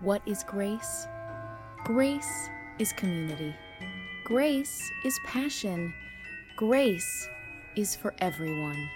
What is grace? Grace is community. Grace is passion. Grace is for everyone.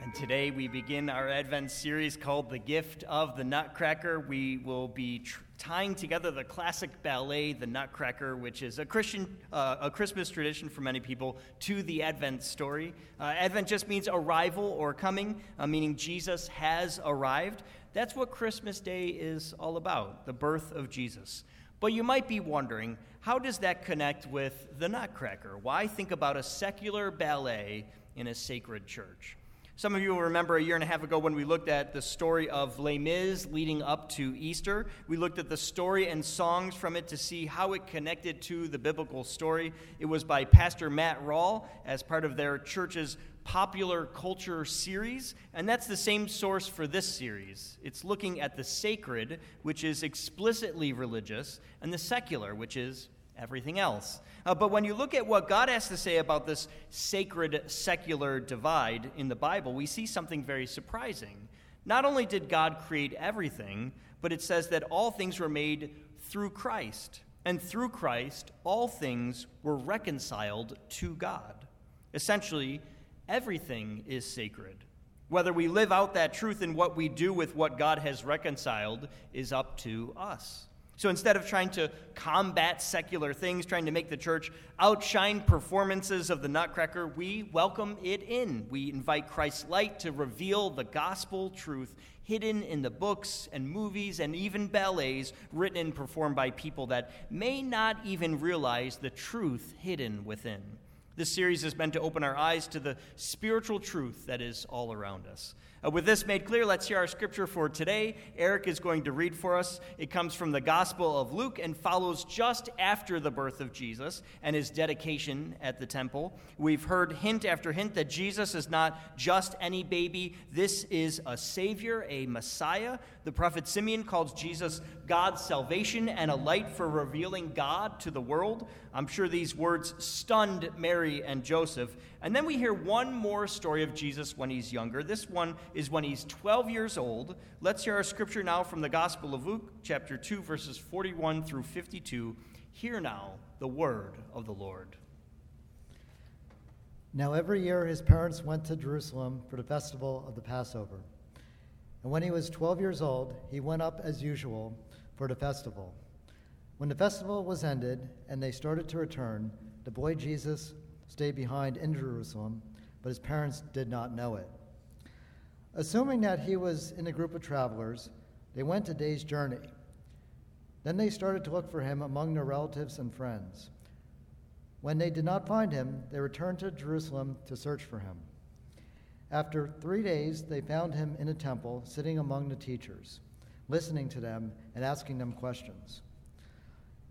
And today we begin our Advent series called The Gift of the Nutcracker. We will be tr- tying together the classic ballet, The Nutcracker, which is a Christian, uh, a Christmas tradition for many people, to the Advent story. Uh, Advent just means arrival or coming, uh, meaning Jesus has arrived. That's what Christmas Day is all about, the birth of Jesus. But you might be wondering, how does that connect with the Nutcracker? Why think about a secular ballet in a sacred church? Some of you will remember a year and a half ago when we looked at the story of Les Mis leading up to Easter. We looked at the story and songs from it to see how it connected to the biblical story. It was by Pastor Matt Rawle as part of their church's popular culture series, and that's the same source for this series. It's looking at the sacred, which is explicitly religious, and the secular, which is everything else. Uh, but when you look at what God has to say about this sacred secular divide in the Bible, we see something very surprising. Not only did God create everything, but it says that all things were made through Christ. And through Christ, all things were reconciled to God. Essentially, everything is sacred. Whether we live out that truth in what we do with what God has reconciled is up to us. So instead of trying to combat secular things, trying to make the church outshine performances of the Nutcracker, we welcome it in. We invite Christ's light to reveal the gospel truth hidden in the books and movies and even ballets written and performed by people that may not even realize the truth hidden within. This series is meant to open our eyes to the spiritual truth that is all around us. Uh, with this made clear, let's hear our scripture for today. Eric is going to read for us. It comes from the Gospel of Luke and follows just after the birth of Jesus and his dedication at the temple. We've heard hint after hint that Jesus is not just any baby, this is a Savior, a Messiah. The prophet Simeon calls Jesus God's salvation and a light for revealing God to the world. I'm sure these words stunned Mary and Joseph. And then we hear one more story of Jesus when he's younger. This one is when he's 12 years old. Let's hear our scripture now from the Gospel of Luke, chapter 2, verses 41 through 52. Hear now the word of the Lord. Now, every year his parents went to Jerusalem for the festival of the Passover. And when he was 12 years old, he went up as usual for the festival. When the festival was ended and they started to return, the boy Jesus stayed behind in Jerusalem, but his parents did not know it. Assuming that he was in a group of travelers, they went a day's journey. Then they started to look for him among their relatives and friends. When they did not find him, they returned to Jerusalem to search for him. After three days, they found him in a temple, sitting among the teachers, listening to them and asking them questions.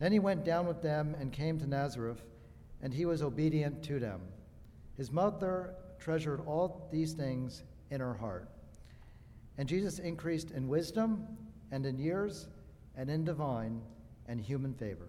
Then he went down with them and came to Nazareth, and he was obedient to them. His mother treasured all these things in her heart. And Jesus increased in wisdom and in years and in divine and human favor.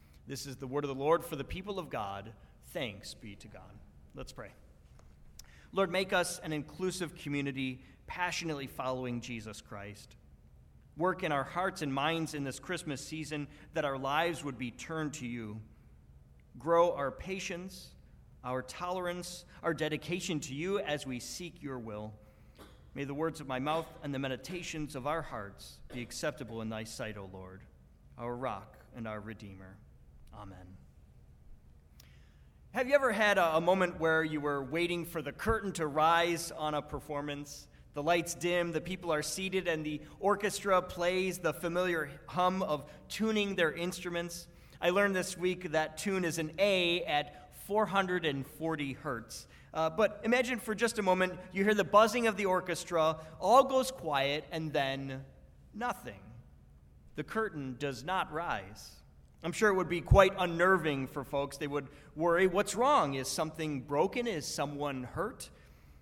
This is the word of the Lord for the people of God. Thanks be to God. Let's pray. Lord, make us an inclusive community passionately following Jesus Christ. Work in our hearts and minds in this Christmas season that our lives would be turned to you. Grow our patience our tolerance, our dedication to you as we seek your will. May the words of my mouth and the meditations of our hearts be acceptable in thy sight, O Lord, our rock and our redeemer. Amen. Have you ever had a, moment where you were waiting for the curtain to rise on a performance? The lights dim, the people are seated, and the orchestra plays the familiar hum of tuning their instruments. I learned this week that tune is an A at 440 hertz. Uh, but imagine for just a moment you hear the buzzing of the orchestra, all goes quiet, and then nothing. The curtain does not rise. I'm sure it would be quite unnerving for folks. They would worry what's wrong? Is something broken? Is someone hurt?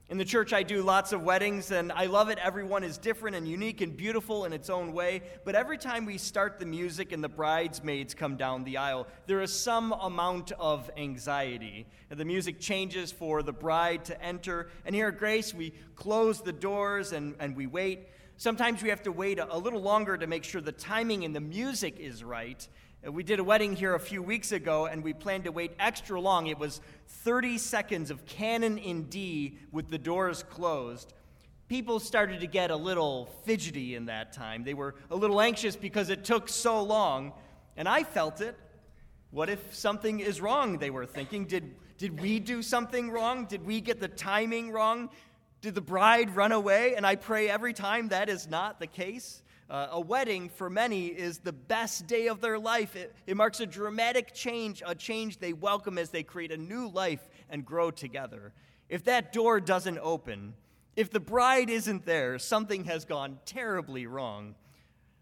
In the church, I do lots of weddings, and I love it. Everyone is different and unique and beautiful in its own way. But every time we start the music and the bridesmaids come down the aisle, there is some amount of anxiety. The music changes for the bride to enter. And here at Grace, we close the doors and, and we wait. Sometimes we have to wait a little longer to make sure the timing and the music is right. Uh, we did a wedding here a few weeks ago, and we planned to wait extra long. It was 30 seconds of canon in D with the doors closed. People started to get a little fidgety in that time. They were a little anxious because it took so long, and I felt it. What if something is wrong? They were thinking. Did, did we do something wrong? Did we get the timing wrong? Did the bride run away? And I pray every time that is not the case. Uh, a wedding for many is the best day of their life. It, it marks a dramatic change, a change they welcome as they create a new life and grow together. If that door doesn't open, if the bride isn't there, something has gone terribly wrong.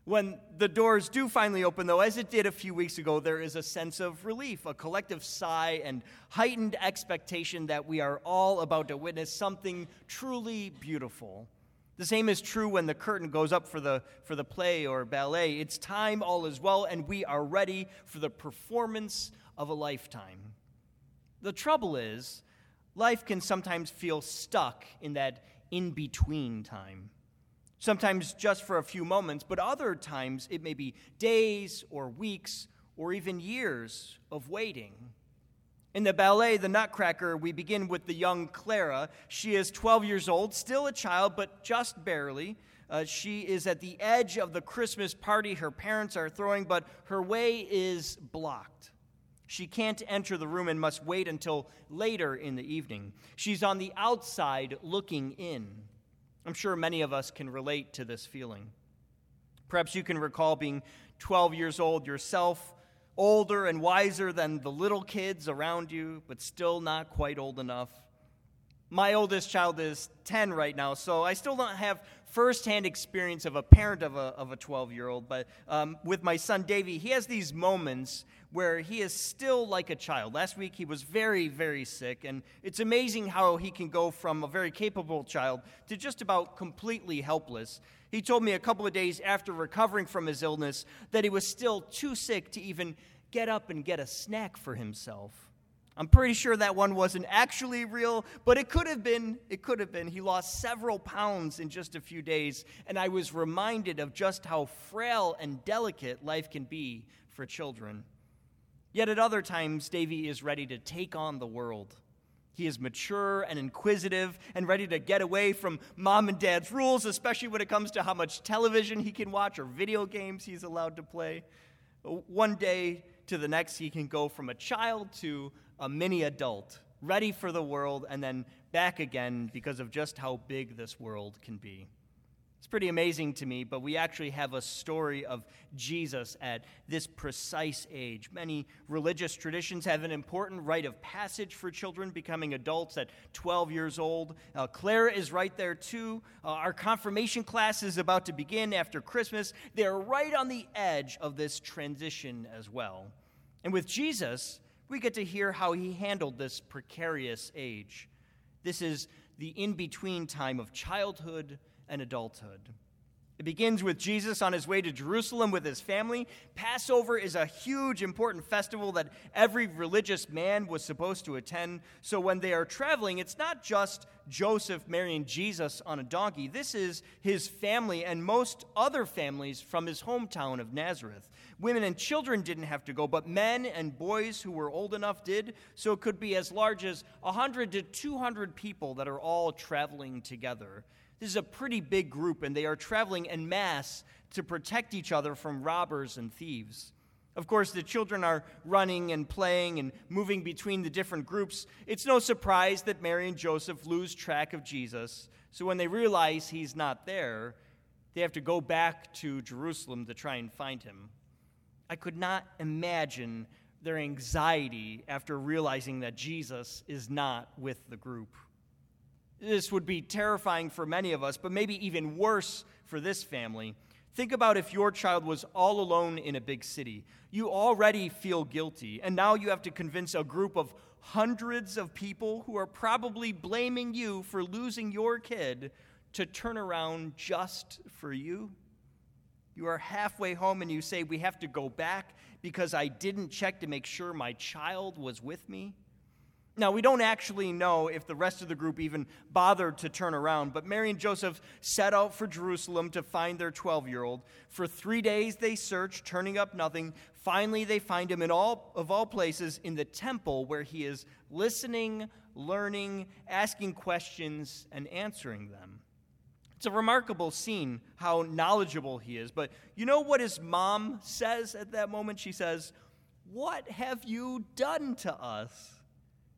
When the doors do finally open, though, as it did a few weeks ago, there is a sense of relief, a collective sigh, and heightened expectation that we are all about to witness something truly beautiful. The same is true when the curtain goes up for the, for the play or ballet. It's time, all is well, and we are ready for the performance of a lifetime. The trouble is, life can sometimes feel stuck in that in between time. Sometimes just for a few moments, but other times it may be days or weeks or even years of waiting. In the ballet, The Nutcracker, we begin with the young Clara. She is 12 years old, still a child, but just barely. Uh, she is at the edge of the Christmas party her parents are throwing, but her way is blocked. She can't enter the room and must wait until later in the evening. She's on the outside looking in. I'm sure many of us can relate to this feeling. Perhaps you can recall being 12 years old yourself older and wiser than the little kids around you, but still not quite old enough. My oldest child is 10 right now, so I still don't have firsthand experience of a parent of a, of a 12 year old. But um, with my son Davey, he has these moments where he is still like a child. Last week he was very, very sick, and it's amazing how he can go from a very capable child to just about completely helpless. He told me a couple of days after recovering from his illness that he was still too sick to even get up and get a snack for himself. I'm pretty sure that one wasn't actually real, but it could have been. It could have been. He lost several pounds in just a few days, and I was reminded of just how frail and delicate life can be for children. Yet at other times, Davy is ready to take on the world. He is mature and inquisitive and ready to get away from mom and dad's rules, especially when it comes to how much television he can watch or video games he's allowed to play. One day to the next, he can go from a child to a mini adult, ready for the world, and then back again because of just how big this world can be. It's pretty amazing to me, but we actually have a story of Jesus at this precise age. Many religious traditions have an important rite of passage for children becoming adults at 12 years old. Uh, Clara is right there too. Uh, our confirmation class is about to begin after Christmas. They're right on the edge of this transition as well. And with Jesus, we get to hear how he handled this precarious age. This is the in between time of childhood and adulthood. It begins with Jesus on his way to Jerusalem with his family. Passover is a huge, important festival that every religious man was supposed to attend. So when they are traveling, it's not just Joseph marrying Jesus on a donkey. This is his family and most other families from his hometown of Nazareth. Women and children didn't have to go, but men and boys who were old enough did. So it could be as large as 100 to 200 people that are all traveling together. This is a pretty big group, and they are traveling en masse to protect each other from robbers and thieves. Of course, the children are running and playing and moving between the different groups. It's no surprise that Mary and Joseph lose track of Jesus. So when they realize he's not there, they have to go back to Jerusalem to try and find him. I could not imagine their anxiety after realizing that Jesus is not with the group. This would be terrifying for many of us, but maybe even worse for this family. Think about if your child was all alone in a big city. You already feel guilty, and now you have to convince a group of hundreds of people who are probably blaming you for losing your kid to turn around just for you. You are halfway home and you say, We have to go back because I didn't check to make sure my child was with me. Now, we don't actually know if the rest of the group even bothered to turn around, but Mary and Joseph set out for Jerusalem to find their 12 year old. For three days they search, turning up nothing. Finally, they find him in all of all places in the temple where he is listening, learning, asking questions, and answering them. It's a remarkable scene how knowledgeable he is. But you know what his mom says at that moment? She says, What have you done to us?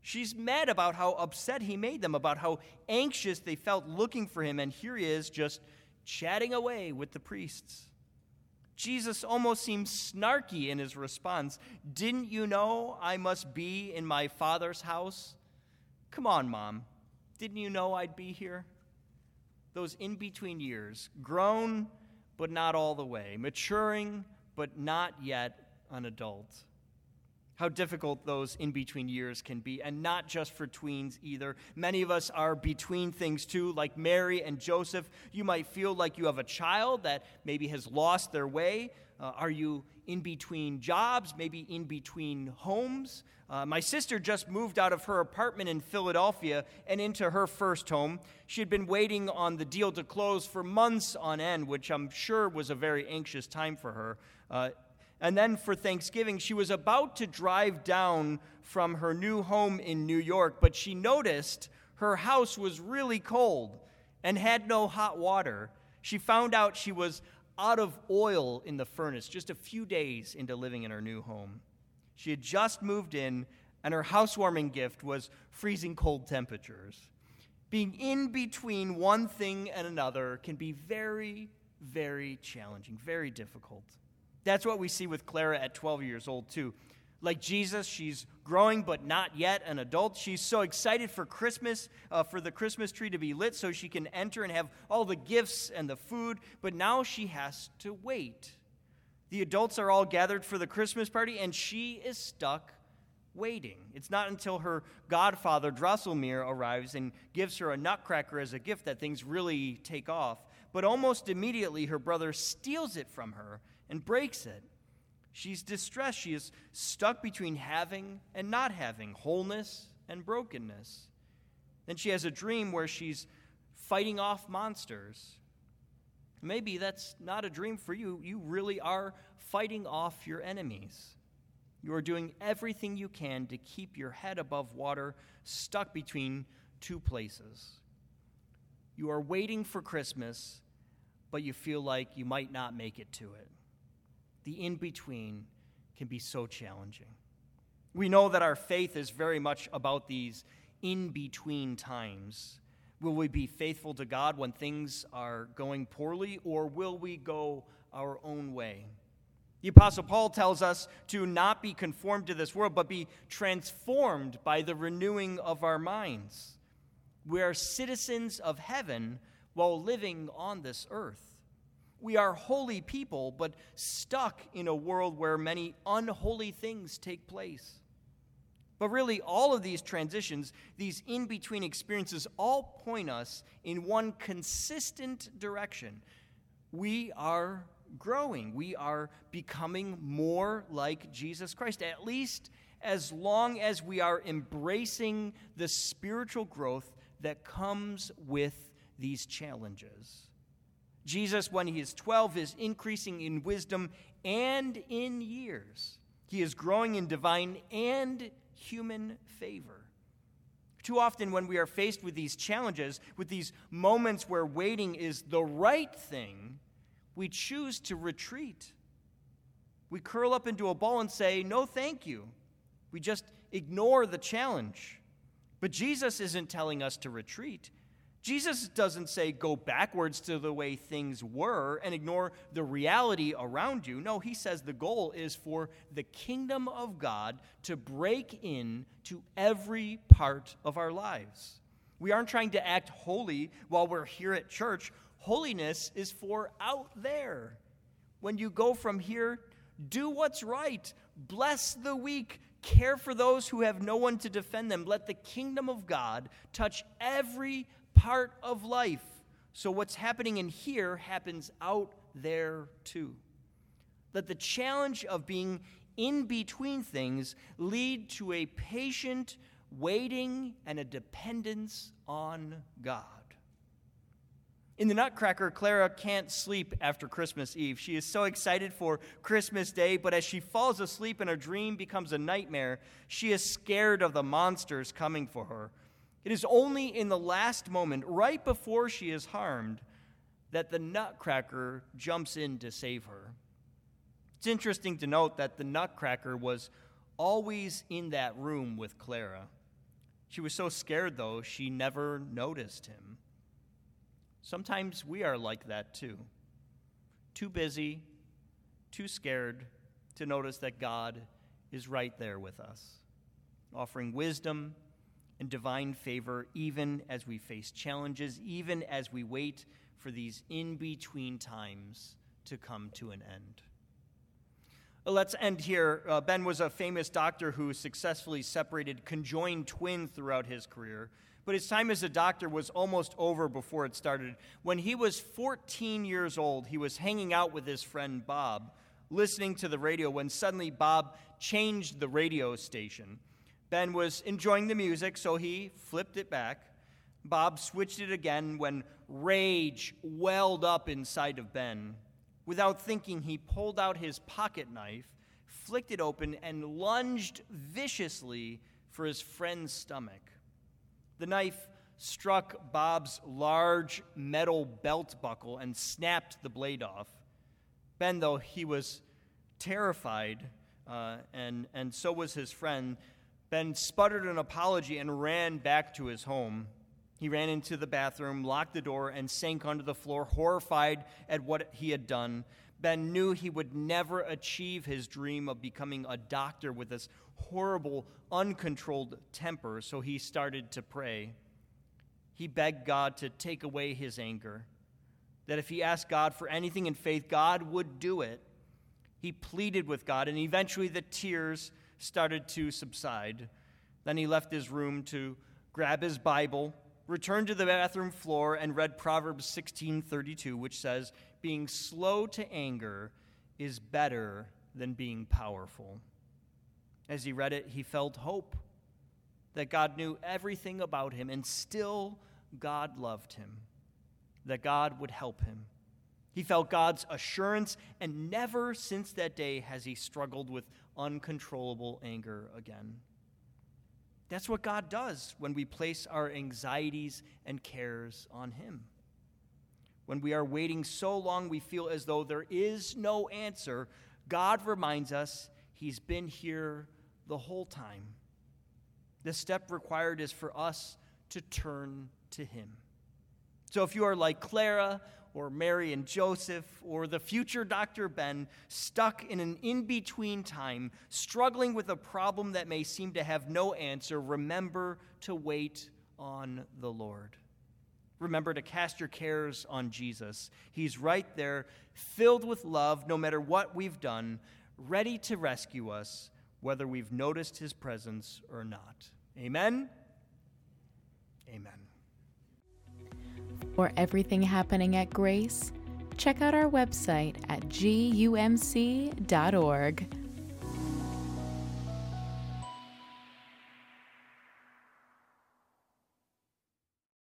She's mad about how upset he made them, about how anxious they felt looking for him, and here he is just chatting away with the priests. Jesus almost seems snarky in his response. Didn't you know I must be in my father's house? Come on, mom. Didn't you know I'd be here? Those in between years, grown but not all the way, maturing but not yet an adult how difficult those in between years can be, and not just for tweens either. Many of us are between things too, like Mary and Joseph. You might feel like you have a child that maybe has lost their way. Uh, are you in between jobs, maybe in between homes? Uh, my sister just moved out of her apartment in Philadelphia and into her first home. She had been waiting on the deal to close for months on end, which I'm sure was a very anxious time for her. Uh, and then for Thanksgiving, she was about to drive down from her new home in New York, but she noticed her house was really cold and had no hot water. She found out she was out of oil in the furnace just a few days into living in her new home. She had just moved in, and her housewarming gift was freezing cold temperatures. Being in between one thing and another can be very, very challenging, very difficult. That's what we see with Clara at 12 years old, too. Like Jesus, she's growing but not yet an adult. She's so excited for Christmas, uh, for the Christmas tree to be lit so she can enter and have all the gifts and the food, but now she has to wait. The adults are all gathered for the Christmas party, and she is stuck waiting. It's not until her godfather, Drosselmeyer, arrives and gives her a nutcracker as a gift that things really take off. But almost immediately, her brother steals it from her and breaks it. She's distressed. She is stuck between having and not having, wholeness and brokenness. Then she has a dream where she's fighting off monsters. Maybe that's not a dream for you. You really are fighting off your enemies. You are doing everything you can to keep your head above water, stuck between two places. You are waiting for Christmas, but you feel like you might not make it to it the in between can be so challenging. We know that our faith is very much about these in between times. Will we be faithful to God when things are going poorly, or will we go our own way? The Apostle Paul tells us to not be conformed to this world, but be transformed by the renewing of our minds. We are citizens of heaven while living on this earth. We are holy people, but stuck in a world where many unholy things take place. But really, all of these transitions, these in between experiences, all point us in one consistent direction. We are growing, we are becoming more like Jesus Christ, at least as long as we are embracing the spiritual growth that comes with these challenges. Jesus, when he is 12, is increasing in wisdom and in years. He is growing in divine and human favor. Too often, when we are faced with these challenges, with these moments where waiting is the right thing, we choose to retreat. We curl up into a ball and say, No, thank you. We just ignore the challenge. But Jesus isn't telling us to retreat. Jesus doesn't say go backwards to the way things were and ignore the reality around you. No, he says the goal is for the kingdom of God to break in to every part of our lives. We aren't trying to act holy while we're here at church. Holiness is for out there. When you go from here, do what's right, bless the weak, care for those who have no one to defend them. Let the kingdom of God touch every part of life. So, what's happening in here happens out there too. Let the challenge of being in between things lead to a patient waiting and a dependence on God. In the Nutcracker, Clara can't sleep after Christmas Eve. She is so excited for Christmas Day, but as she falls asleep and her dream becomes a nightmare, she is scared of the monsters coming for her. It is only in the last moment, right before she is harmed, that the Nutcracker jumps in to save her. It's interesting to note that the Nutcracker was always in that room with Clara. She was so scared, though, she never noticed him. Sometimes we are like that too. Too busy, too scared to notice that God is right there with us, offering wisdom and divine favor even as we face challenges, even as we wait for these in between times to come to an end. Uh, let's end here. Uh, ben was a famous doctor who successfully separated conjoined twins throughout his career, but his time as a doctor was almost over before it started. When he was 14 years old, he was hanging out with his friend Bob, listening to the radio, when suddenly Bob changed the radio station. Ben was enjoying the music, so he flipped it back. Bob switched it again when rage welled up inside of Ben. Without thinking, he pulled out his pocket knife, flicked it open, and lunged viciously for his friend's stomach. The knife struck Bob's large metal belt buckle and snapped the blade off. Ben, though he was terrified, uh, and, and so was his friend, Ben sputtered an apology and ran back to his home. He ran into the bathroom, locked the door, and sank onto the floor, horrified at what he had done. Ben knew he would never achieve his dream of becoming a doctor with this horrible, uncontrolled temper, so he started to pray. He begged God to take away his anger, that if he asked God for anything in faith, God would do it. He pleaded with God, and eventually the tears started to subside. Then he left his room to grab his Bible, returned to the bathroom floor, and read Proverbs 16:32, which says, "Being slow to anger is better than being powerful." As he read it, he felt hope that God knew everything about him and still God loved him, that God would help him. He felt God's assurance, and never since that day has he struggled with uncontrollable anger again. That's what God does when we place our anxieties and cares on Him. When we are waiting so long we feel as though there is no answer, God reminds us He's been here the whole time. The step required is for us to turn to Him. So if you are like Clara or Mary and Joseph or the future Dr. Ben stuck in an in between time, struggling with a problem that may seem to have no answer, remember to wait on the Lord. Remember to cast your cares on Jesus. He's right there, filled with love, no matter what we've done, ready to rescue us, whether we've noticed his presence or not. Amen. Amen. For everything happening at Grace, check out our website at gumc.org.